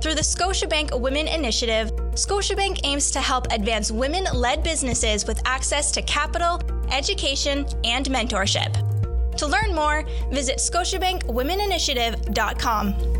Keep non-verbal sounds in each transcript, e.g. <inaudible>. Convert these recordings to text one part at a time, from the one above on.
Through the Scotiabank Women Initiative, Scotiabank aims to help advance women led businesses with access to capital, education, and mentorship. To learn more, visit ScotiabankWomenInitiative.com.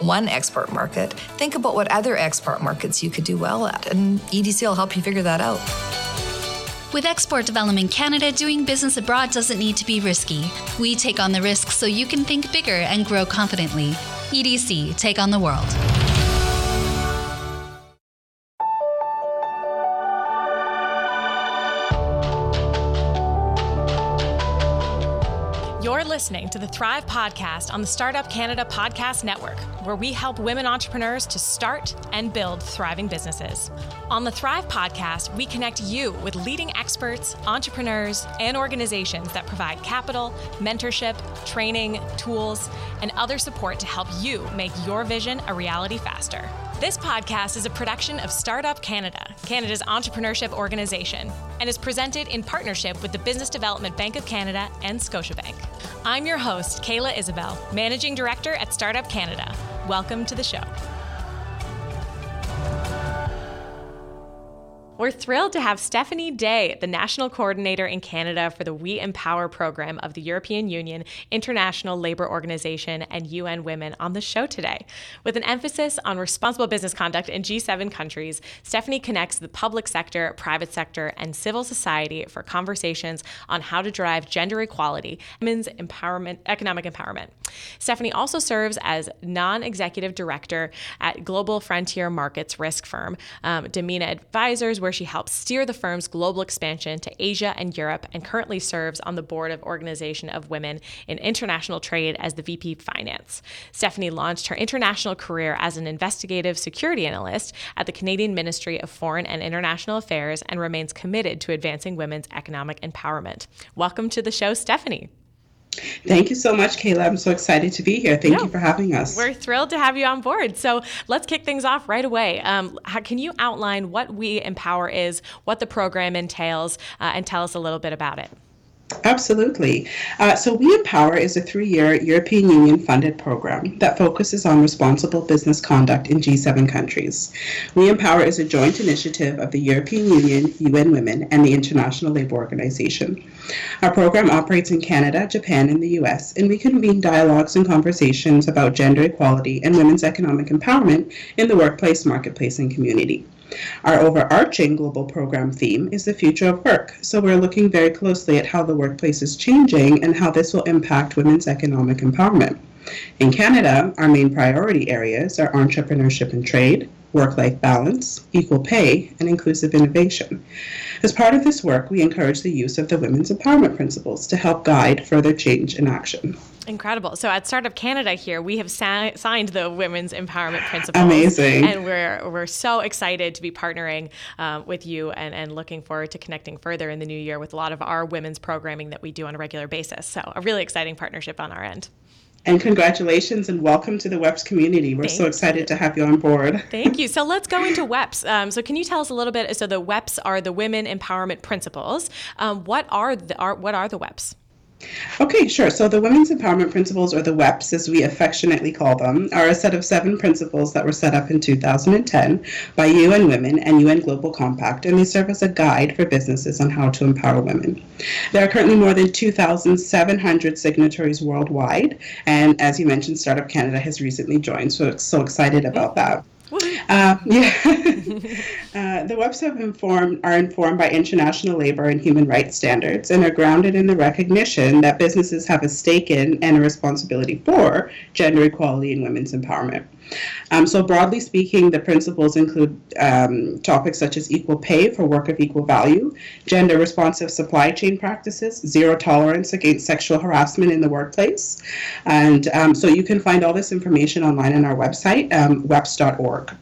one export market. Think about what other export markets you could do well at, and EDC will help you figure that out. With Export Development Canada, doing business abroad doesn't need to be risky. We take on the risks so you can think bigger and grow confidently. EDC, take on the world. Listening to the Thrive Podcast on the Startup Canada Podcast Network, where we help women entrepreneurs to start and build thriving businesses. On the Thrive Podcast, we connect you with leading experts, entrepreneurs, and organizations that provide capital, mentorship, training, tools, and other support to help you make your vision a reality faster. This podcast is a production of Startup Canada, Canada's entrepreneurship organization, and is presented in partnership with the Business Development Bank of Canada and Scotiabank. I'm your host, Kayla Isabelle, Managing Director at Startup Canada. Welcome to the show. We're thrilled to have Stephanie Day, the National Coordinator in Canada for the We Empower program of the European Union, International Labour Organization, and UN Women, on the show today. With an emphasis on responsible business conduct in G7 countries, Stephanie connects the public sector, private sector, and civil society for conversations on how to drive gender equality, women's empowerment, economic empowerment. Stephanie also serves as non executive director at Global Frontier Markets risk firm, um, Damina Advisors, where she helps steer the firm's global expansion to Asia and Europe, and currently serves on the board of Organization of Women in International Trade as the VP Finance. Stephanie launched her international career as an investigative security analyst at the Canadian Ministry of Foreign and International Affairs and remains committed to advancing women's economic empowerment. Welcome to the show, Stephanie. Thank you so much, Kayla. I'm so excited to be here. Thank no, you for having us. We're thrilled to have you on board. So let's kick things off right away. Um, how, can you outline what We Empower is, what the program entails, uh, and tell us a little bit about it? Absolutely. Uh, so, We Empower is a three year European Union funded program that focuses on responsible business conduct in G7 countries. We Empower is a joint initiative of the European Union, UN Women, and the International Labour Organization. Our program operates in Canada, Japan, and the US, and we convene dialogues and conversations about gender equality and women's economic empowerment in the workplace, marketplace, and community. Our overarching global program theme is the future of work, so we're looking very closely at how the workplace is changing and how this will impact women's economic empowerment. In Canada, our main priority areas are entrepreneurship and trade, work life balance, equal pay, and inclusive innovation. As part of this work, we encourage the use of the Women's Empowerment Principles to help guide further change in action. Incredible. So at Startup Canada here, we have sa- signed the Women's Empowerment Principles. Amazing. And we're, we're so excited to be partnering um, with you and, and looking forward to connecting further in the new year with a lot of our women's programming that we do on a regular basis. So a really exciting partnership on our end. And congratulations and welcome to the WEPS community. We're Thank so excited to have you on board. Thank you. <laughs> So let's go into WEPS. Um, so can you tell us a little bit? So the WEPS are the Women Empowerment Principles. Um, what are the are, what are the WEPS? Okay, sure. So the Women's Empowerment Principles, or the WEPs as we affectionately call them, are a set of seven principles that were set up in 2010 by UN Women and UN Global Compact, and they serve as a guide for businesses on how to empower women. There are currently more than 2,700 signatories worldwide, and as you mentioned, Startup Canada has recently joined, so so excited about that. Uh, yeah. <laughs> uh, the WEPs have informed, are informed by international labor and human rights standards and are grounded in the recognition that businesses have a stake in and a responsibility for gender equality and women's empowerment. Um, so, broadly speaking, the principles include um, topics such as equal pay for work of equal value, gender responsive supply chain practices, zero tolerance against sexual harassment in the workplace. And um, so, you can find all this information online on our website, um, weps.org.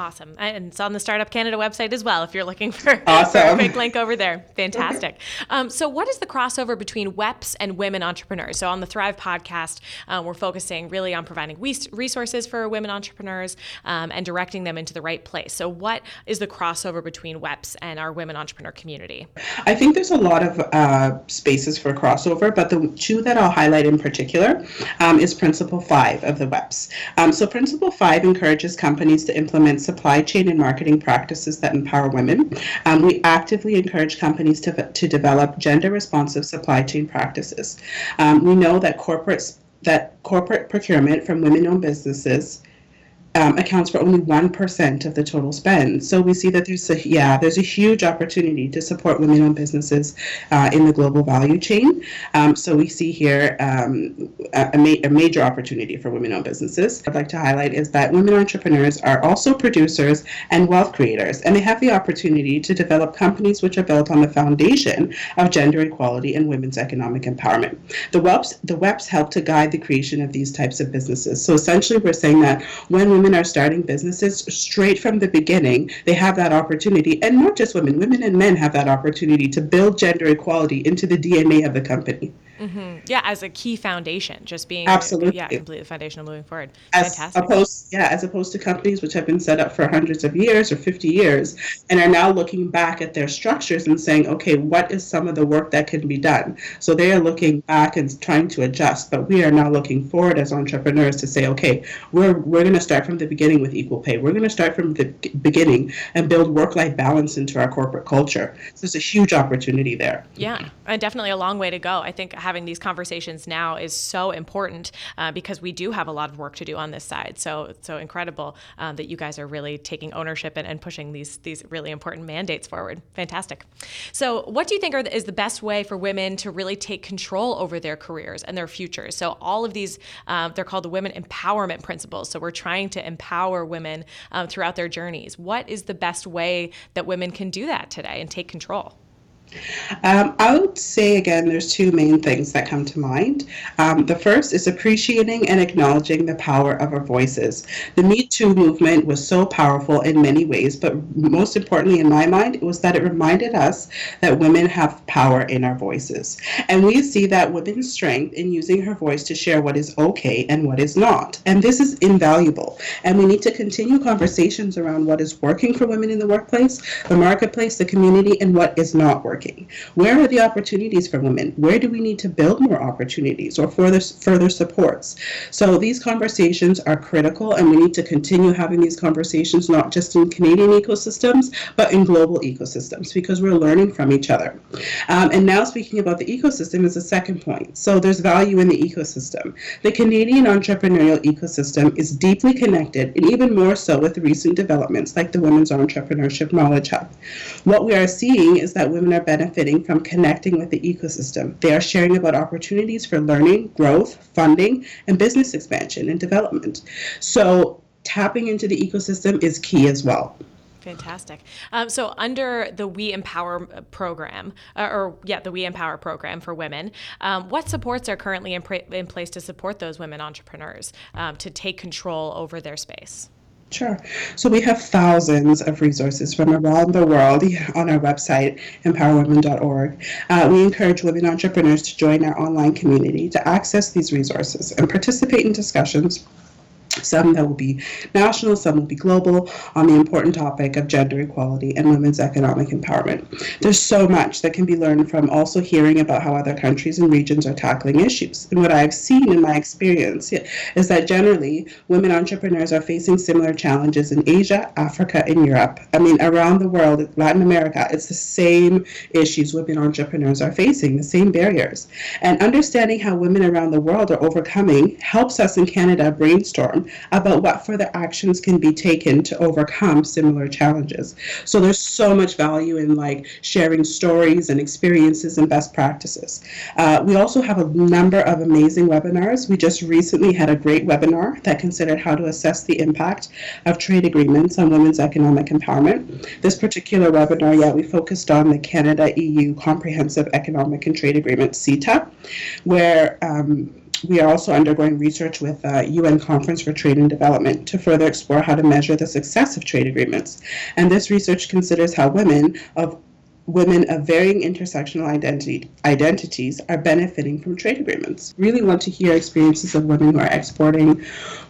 Awesome. And it's on the Startup Canada website as well if you're looking for, awesome. for a quick link over there. <laughs> Fantastic. Um, so, what is the crossover between WEPs and women entrepreneurs? So, on the Thrive podcast, um, we're focusing really on providing resources for women entrepreneurs um, and directing them into the right place. So, what is the crossover between WEPs and our women entrepreneur community? I think there's a lot of uh, spaces for crossover, but the two that I'll highlight in particular um, is Principle 5 of the WEPs. Um, so, Principle 5 encourages companies to implement supply chain and marketing practices that empower women. Um, we actively encourage companies to, to develop gender responsive supply chain practices. Um, we know that corporate that corporate procurement from women owned businesses um, accounts for only 1% of the total spend. So we see that there's a, yeah, there's a huge opportunity to support women-owned businesses uh, in the global value chain. Um, so we see here um, a, ma- a, major opportunity for women-owned businesses. I'd like to highlight is that women entrepreneurs are also producers and wealth creators, and they have the opportunity to develop companies which are built on the foundation of gender equality and women's economic empowerment. The WEPs, the WEPs help to guide the creation of these types of businesses. So essentially we're saying that when women are starting businesses straight from the beginning they have that opportunity and not just women women and men have that opportunity to build gender equality into the dna of the company Mm-hmm. Yeah, as a key foundation, just being absolutely yeah, completely foundational moving forward. As Fantastic. Opposed, yeah, as opposed to companies which have been set up for hundreds of years or 50 years and are now looking back at their structures and saying, okay, what is some of the work that can be done? So they are looking back and trying to adjust, but we are now looking forward as entrepreneurs to say, okay, we're we're going to start from the beginning with equal pay. We're going to start from the beginning and build work-life balance into our corporate culture. So there's a huge opportunity there. Yeah, and definitely a long way to go. I think having these conversations now is so important uh, because we do have a lot of work to do on this side. So so incredible um, that you guys are really taking ownership and, and, pushing these these really important mandates forward. Fantastic. So what do you think the, is the best way for women to really take control over their careers and their futures? So all of these um, they're called the women empowerment principles. So we're trying to empower women um, throughout their journeys. What is the best way that women can do that today and take control? Um, I would say again, there's two main things that come to mind. Um, the first is appreciating and acknowledging the power of our voices. The Me Too movement was so powerful in many ways, but most importantly, in my mind, it was that it reminded us that women have power in our voices. And we see that women's strength in using her voice to share what is okay and what is not. And this is invaluable. And we need to continue conversations around what is working for women in the workplace, the marketplace, the community, and what is not working Where are the opportunities for women? Where do we need to build more opportunities or further further supports? So these conversations are critical, and we need to continue having these conversations not just in Canadian ecosystems but in global ecosystems because we're learning from each other. Um, and now speaking about the ecosystem is the second point. So there's value in the ecosystem. The Canadian entrepreneurial ecosystem is deeply connected, and even more so with recent developments like the Women's Entrepreneurship Knowledge Hub. What we are seeing is that women are benefiting from connecting with the ecosystem. They are sharing about opportunities for learning, growth, funding, and business expansion and development. So tapping into the ecosystem is key as well. Fantastic. Um, so, under the We Empower program, uh, or yeah, the We Empower program for women, um, what supports are currently in, in, place to support those women entrepreneurs um, to take control over their space? Sure. So we have thousands of resources from around the world on our website, empowerwomen.org. Uh, we encourage women entrepreneurs to join our online community to access these resources and participate in discussions some that will be national, some will be global, on the important topic of gender equality and women's economic empowerment. There's so much that can be learned from also hearing about how other countries and regions are tackling issues. And what I've seen in my experience is that generally women entrepreneurs are facing similar challenges in Asia, Africa, and Europe. I mean, around the world, Latin America, it's the same issues women entrepreneurs are facing, the same barriers. And understanding how women around the world are overcoming helps us in Canada brainstorm about what further actions can be taken to overcome similar challenges. So there's so much value in like sharing stories and experiences and best practices. Uh, we also have a number of amazing webinars. We just recently had a great webinar that considered how to assess the impact of trade agreements on women's economic empowerment. This particular webinar, yeah, we focused on the Canada EU Comprehensive Economic and Trade Agreement, CETA, where um, we are also undergoing research with uh, the UN Conference for Trade and Development to further explore how to measure the success of trade agreements. And this research considers how women of women of varying intersectional identity, identities are benefiting from trade agreements. Really want to hear experiences of women who are exporting,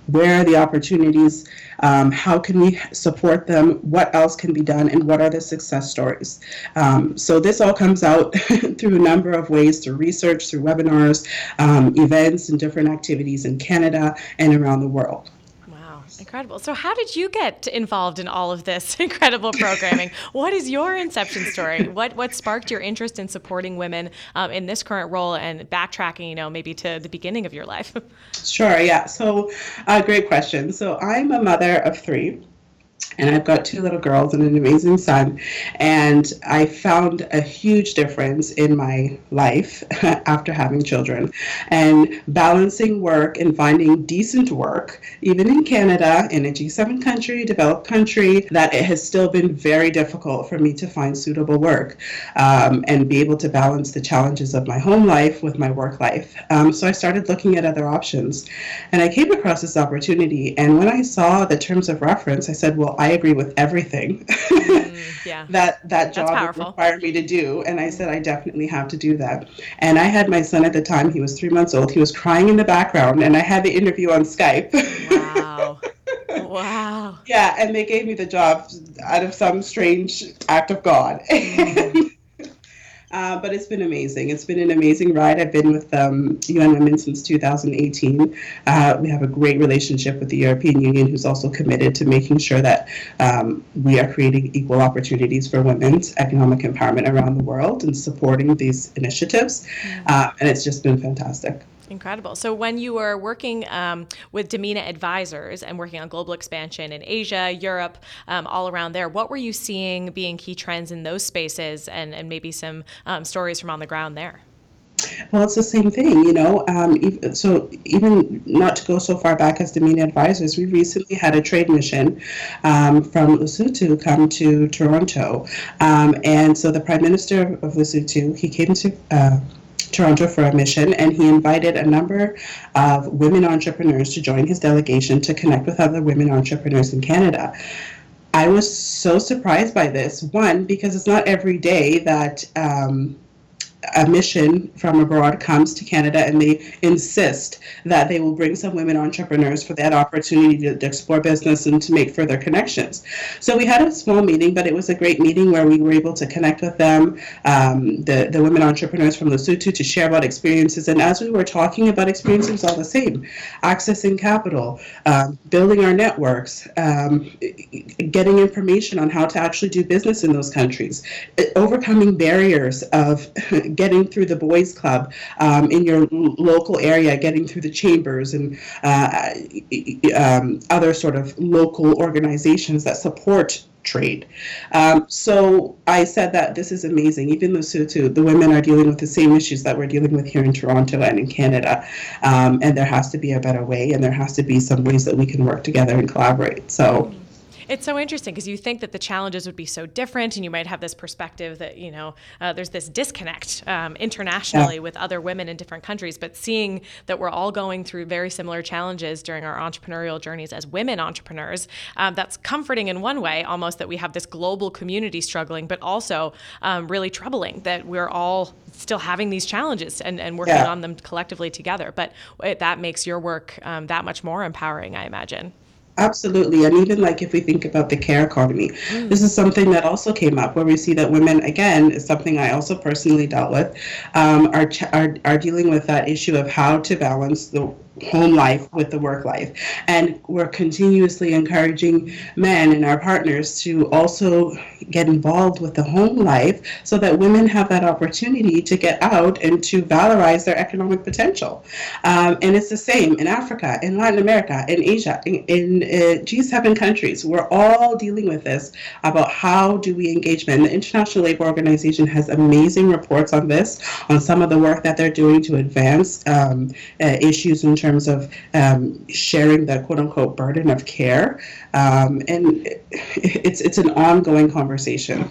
where are the opportunities, um, how can we support them, what else can be done, and what are the success stories. Um, so this all comes out <laughs> through a number of ways, through research, through webinars, um, events, and different activities in Canada and around the world. Incredible. So, how did you get involved in all of this <laughs> incredible programming? what is your inception story? What what sparked your interest in supporting women um, in this current role and backtracking, you know, maybe to the beginning of your life? sure. Yeah. So, uh, great question. So, I'm a mother of three and I've got two little girls and an amazing son. And I found a huge difference in my life <laughs> after having children and balancing work and finding decent work, even in Canada, in a G7 country, developed country, that it has still been very difficult for me to find suitable work um, and be able to balance the challenges of my home life with my work life. Um, so I started looking at other options and I came across this opportunity. And when I saw the terms of reference, I said, well, I agree with everything <laughs> mm, yeah. that that job required me to do. And I said, I definitely have to do that. And I had my son at the time, he was three months old. He was crying in the background, and I had the interview on Skype. Wow. <laughs> wow. Yeah, and they gave me the job out of some strange act of God. Mm. <laughs> Uh, but it's been amazing. It's been an amazing ride. I've been with um, UN Women since 2018. Uh, we have a great relationship with the European Union, who's also committed to making sure that um, we are creating equal opportunities for women's economic empowerment around the world and supporting these initiatives. Mm. Uh, and it's just been fantastic. Incredible. So, when you were working um, with Damina Advisors and working on global expansion in Asia, Europe, um, all around there, what were you seeing being key trends in those spaces and, and maybe some um, stories from on the ground there? Well, it's the same thing, you know. Um, so even not to go so far back as Damina Advisors, we recently had a trade mission um, from Lesotho come to Toronto, um, and so the Prime Minister of Lesotho he came to. Uh, Toronto for a mission, and he invited a number of women entrepreneurs to join his delegation to connect with other women entrepreneurs in Canada. I was so surprised by this. One, because it's not every day that um, a mission from abroad comes to Canada and they insist that they will bring some women entrepreneurs for that opportunity to, to, explore business and to make further connections. So we had a small meeting, but it was a great meeting where we were able to connect with them, um, the, the women entrepreneurs from Lesotho to share about experiences. And as we were talking about experiences, it was all the same accessing capital, um, building our networks, um, getting information on how to actually do business in those countries, overcoming barriers of <laughs> getting through the boys club um, in your local area, getting through the chambers and uh, um, other sort of local organizations that support trade. Um, so I said that this is amazing. Even though Lesotho, the women are dealing with the same issues that we're dealing with here in Toronto and in Canada, um, and there has to be a better way, and there has to be some ways that we can work together and collaborate. So. It's so interesting because you think that the challenges would be so different, and you might have this perspective that you know uh, there's this disconnect um, internationally yeah. with other women in different countries. But seeing that we're all going through very similar challenges during our entrepreneurial journeys as women entrepreneurs, um, that's comforting in one way, almost that we have this global community struggling, but also um, really troubling that we're all still having these challenges and, and working yeah. on them collectively together. But it, that makes your work um, that much more empowering, I imagine. Absolutely. And even like if we think about the care economy, mm. this is something that also came up where we see that women, again, is something I also personally dealt with, um, are, ch- are, are dealing with that issue of how to balance the home life with the work life. And we're continuously encouraging men and our partners to also get involved with the home life so that women have that opportunity to get out and to valorize their economic potential. Um, and it's the same in Africa, in Latin America, in Asia, in, in uh, G7 countries. We're all dealing with this about how do we engage men. The International Labor Organization has amazing reports on this, on some of the work that they're doing to advance um, uh, issues in terms of um, sharing the quote unquote burden of care. Um, and <laughs> it's, it's an ongoing conversation.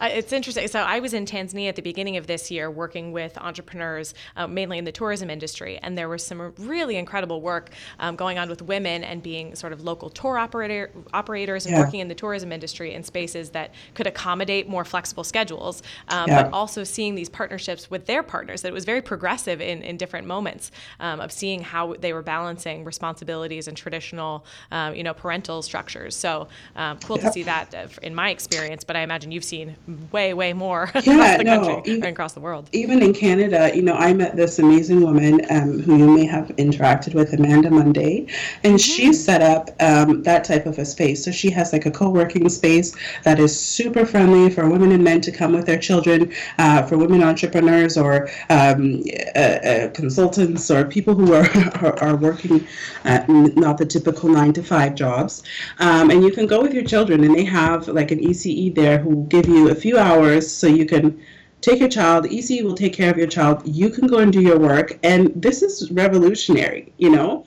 Uh, it's interesting. So I was in Tanzania at the beginning of this year working with entrepreneurs, uh, mainly in the tourism industry, and there was some really incredible work um, going on with women and being sort of local tour operator operators and yeah. working in the tourism industry in spaces that could accommodate more flexible schedules, um, yeah. but also seeing these partnerships with their partners. That it was very progressive in, in different moments um, of seeing how they were balancing responsibilities and traditional, um, you know, parental structures. So um, cool yeah. to see that uh, in my experience. But I imagine you've seen way, way more <laughs> yeah, across the no, country even, and across the world. Even in Canada, you know, I met this amazing woman um, who you may have interacted with, Amanda Munday, and mm-hmm. she set up um, that type of a space. So she has like a co-working space that is super friendly for women and men to come with their children, uh, for women entrepreneurs or um, uh, uh, consultants or people who are <laughs> are, are working not the typical nine to five jobs. Um, and you can go with your children, and they have like an ECE there who will give you a few hours so you can take your child. ECE will take care of your child. You can go and do your work. And this is revolutionary you know?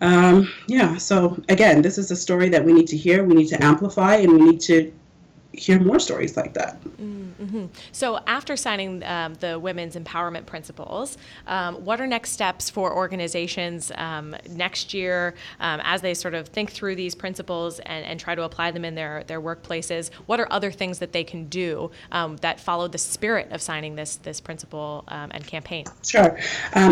Um, yeah so again this is a story that we need to hear we need to amplify and we need to hear more stories like that mm. Mm-hmm. So, after signing um, the women's empowerment principles, um, what are next steps for organizations um, next year um, as they sort of think through these principles and, and, try to apply them in their, their workplaces? What are other things that they can do um, that follow the spirit of signing this, this principle um, and campaign? Sure.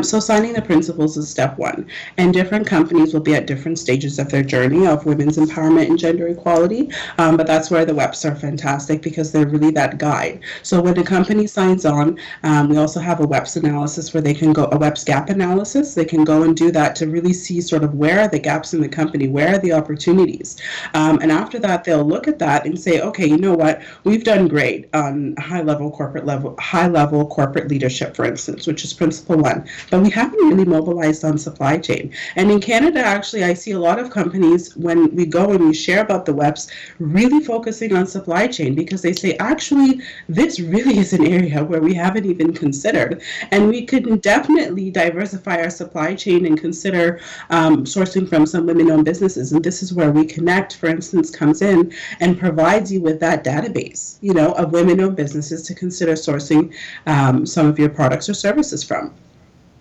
so, signing the principles is step one, and different companies will be at different stages of their journey of women's empowerment and gender equality. but that's where the web are fantastic because they're really that guide so when a company signs on, um, we also have a WEPS analysis where they can go, a WEPS gap analysis. They can go and do that to really see sort of where are the gaps in the company, where are the opportunities. Um, and after that, they'll look at that and say, okay, you know what, we've done great on high level corporate level, high level corporate leadership, for instance, which is principle one, but we haven't really mobilized on supply chain. And in Canada, actually, I see a lot of companies when we go and we share about the WEPs really focusing on supply chain because they say, actually, this really is an area where we haven't even considered. And we could definitely diversify our supply chain and consider um, sourcing from some women owned businesses. And this is where WEConnect, for instance, comes in and provides you with that database, you know, of women owned businesses to consider sourcing um, some of your products or services from.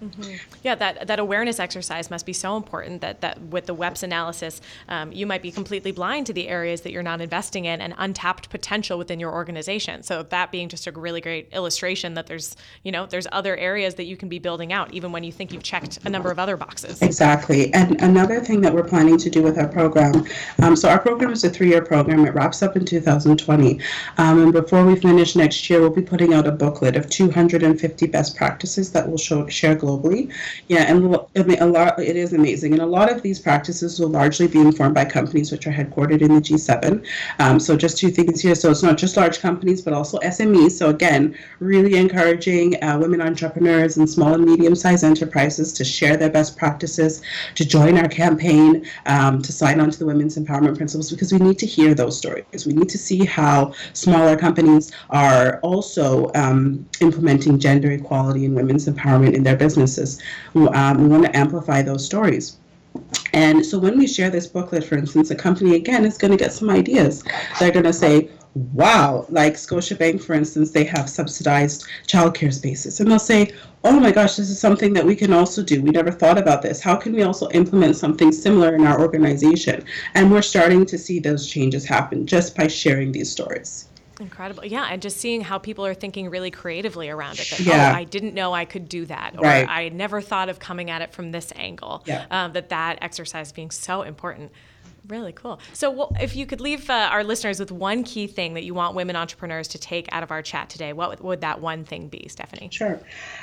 Mm-hmm. Yeah, that, that awareness exercise must be so important that, that with the WEPS analysis, um, you might be completely blind to the areas that you're not investing in and untapped potential within your organization. So that being just a really great illustration that there's, you know, there's other areas that you can be building out even when you think you've checked a number of other boxes. Exactly. And another thing that we're planning to do with our program, um, so our program is a three-year program. It wraps up in 2020. Um, and before we finish next year, we'll be putting out a booklet of 250 best practices that we'll show, share globally. Yeah, and a lot it is amazing, and a lot of these practices will largely be informed by companies which are headquartered in the G7. Um, so just two things here. So it's not just large companies, but also SMEs. So again, really encouraging uh, women entrepreneurs and small and medium-sized enterprises to share their best practices, to join our campaign, um, to sign on to the Women's Empowerment Principles, because we need to hear those stories. We need to see how smaller companies are also um, implementing gender equality and women's empowerment in their businesses. Um, we want to amplify those stories. And so when we share this booklet, for instance, a company again is going to get some ideas. They're going to say, wow, like Scotiabank, for instance, they have subsidized childcare spaces. And they'll say, oh my gosh, this is something that we can also do. We never thought about this. How can we also implement something similar in our organization? And we're starting to see those changes happen just by sharing these stories. Incredible. Yeah. And just seeing how people are thinking really creatively around it. That, Yeah. oh, I didn't know I could do that. Or Right. I never thought of coming at it from this angle. Yeah. Um, that that exercise being so important. Really cool. So, wh- if you could leave uh, our listeners with one key thing that you want women entrepreneurs to take out of our chat today, what would, would that one thing be, Stephanie? Sure.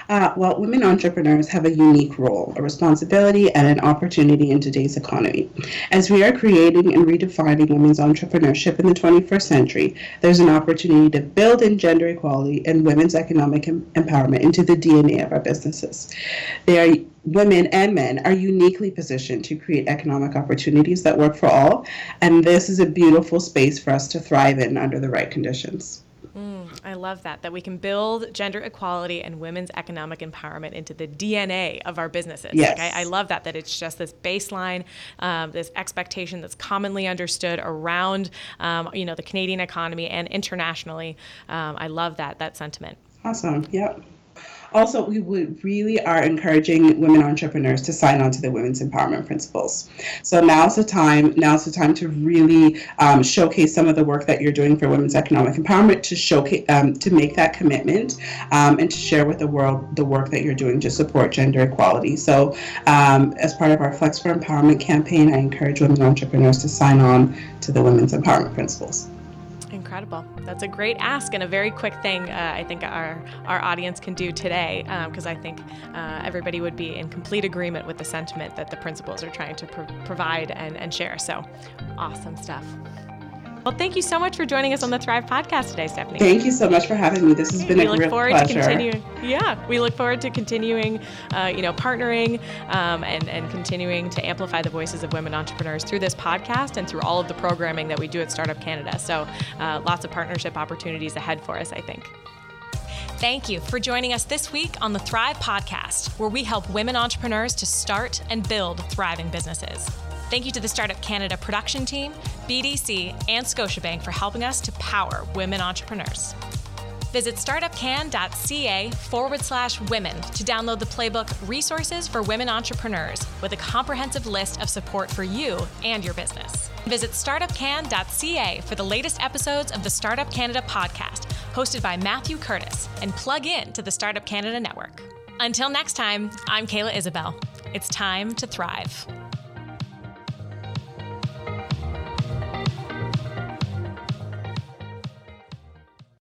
Uh, well, women entrepreneurs have a unique role, a responsibility, and an opportunity in today's economy. As we are creating and redefining women's entrepreneurship in the 21st century, there's an opportunity to build in gender equality and women's economic em- empowerment into the DNA of our businesses. They are women and men are uniquely positioned to create economic opportunities that work for all, and this is a beautiful space for us to thrive in under the right conditions. I love that, that we can build gender equality and women's economic empowerment into the DNA of our businesses. Yes. Like, I, I love that, that it's just this baseline, um, this expectation that's commonly understood around, um, you know, the Canadian economy and internationally. Um, I love that, that sentiment. Awesome. Yep. Also, we would really are encouraging women entrepreneurs to sign on to the women's empowerment principles. So now's the time. Now's the time to really um, showcase some of the work that you're doing for women's economic empowerment. To showcase, um, to make that commitment, um, and to share with the world the work that you're doing to support gender equality. So, um, as part of our Flex for Empowerment campaign, I encourage women entrepreneurs to sign on to the women's empowerment principles. Incredible. That's a great ask and a very quick thing uh, I think our, our audience can do today because I think uh, everybody would be in complete agreement with the sentiment that the principles are trying to pro- provide and, and share. So awesome stuff. Well, thank you so much for joining us on the Thrive podcast today, Stephanie. Thank you so much for having me. This has been we a look real forward pleasure. to continuing. Yeah, we look forward to continuing, uh, you know, partnering um, and and continuing to amplify the voices of women entrepreneurs through this podcast and through all of the programming that we do at Startup Canada. So, uh, lots of partnership opportunities ahead for us, I think. Thank you for joining us this week on the Thrive Podcast, where we help women entrepreneurs to start and build thriving businesses. Thank you to the Startup Canada production team, BDC, and Scotiabank for helping us to power women entrepreneurs. Visit startupcan.ca forward slash women to download the playbook Resources for Women Entrepreneurs with a comprehensive list of support for you and your business. Visit startupcan.ca for the latest episodes of the Startup Canada podcast, hosted by Matthew Curtis, and plug in to the Startup Canada network. Until next time, I'm Kayla Isabelle. It's time to thrive.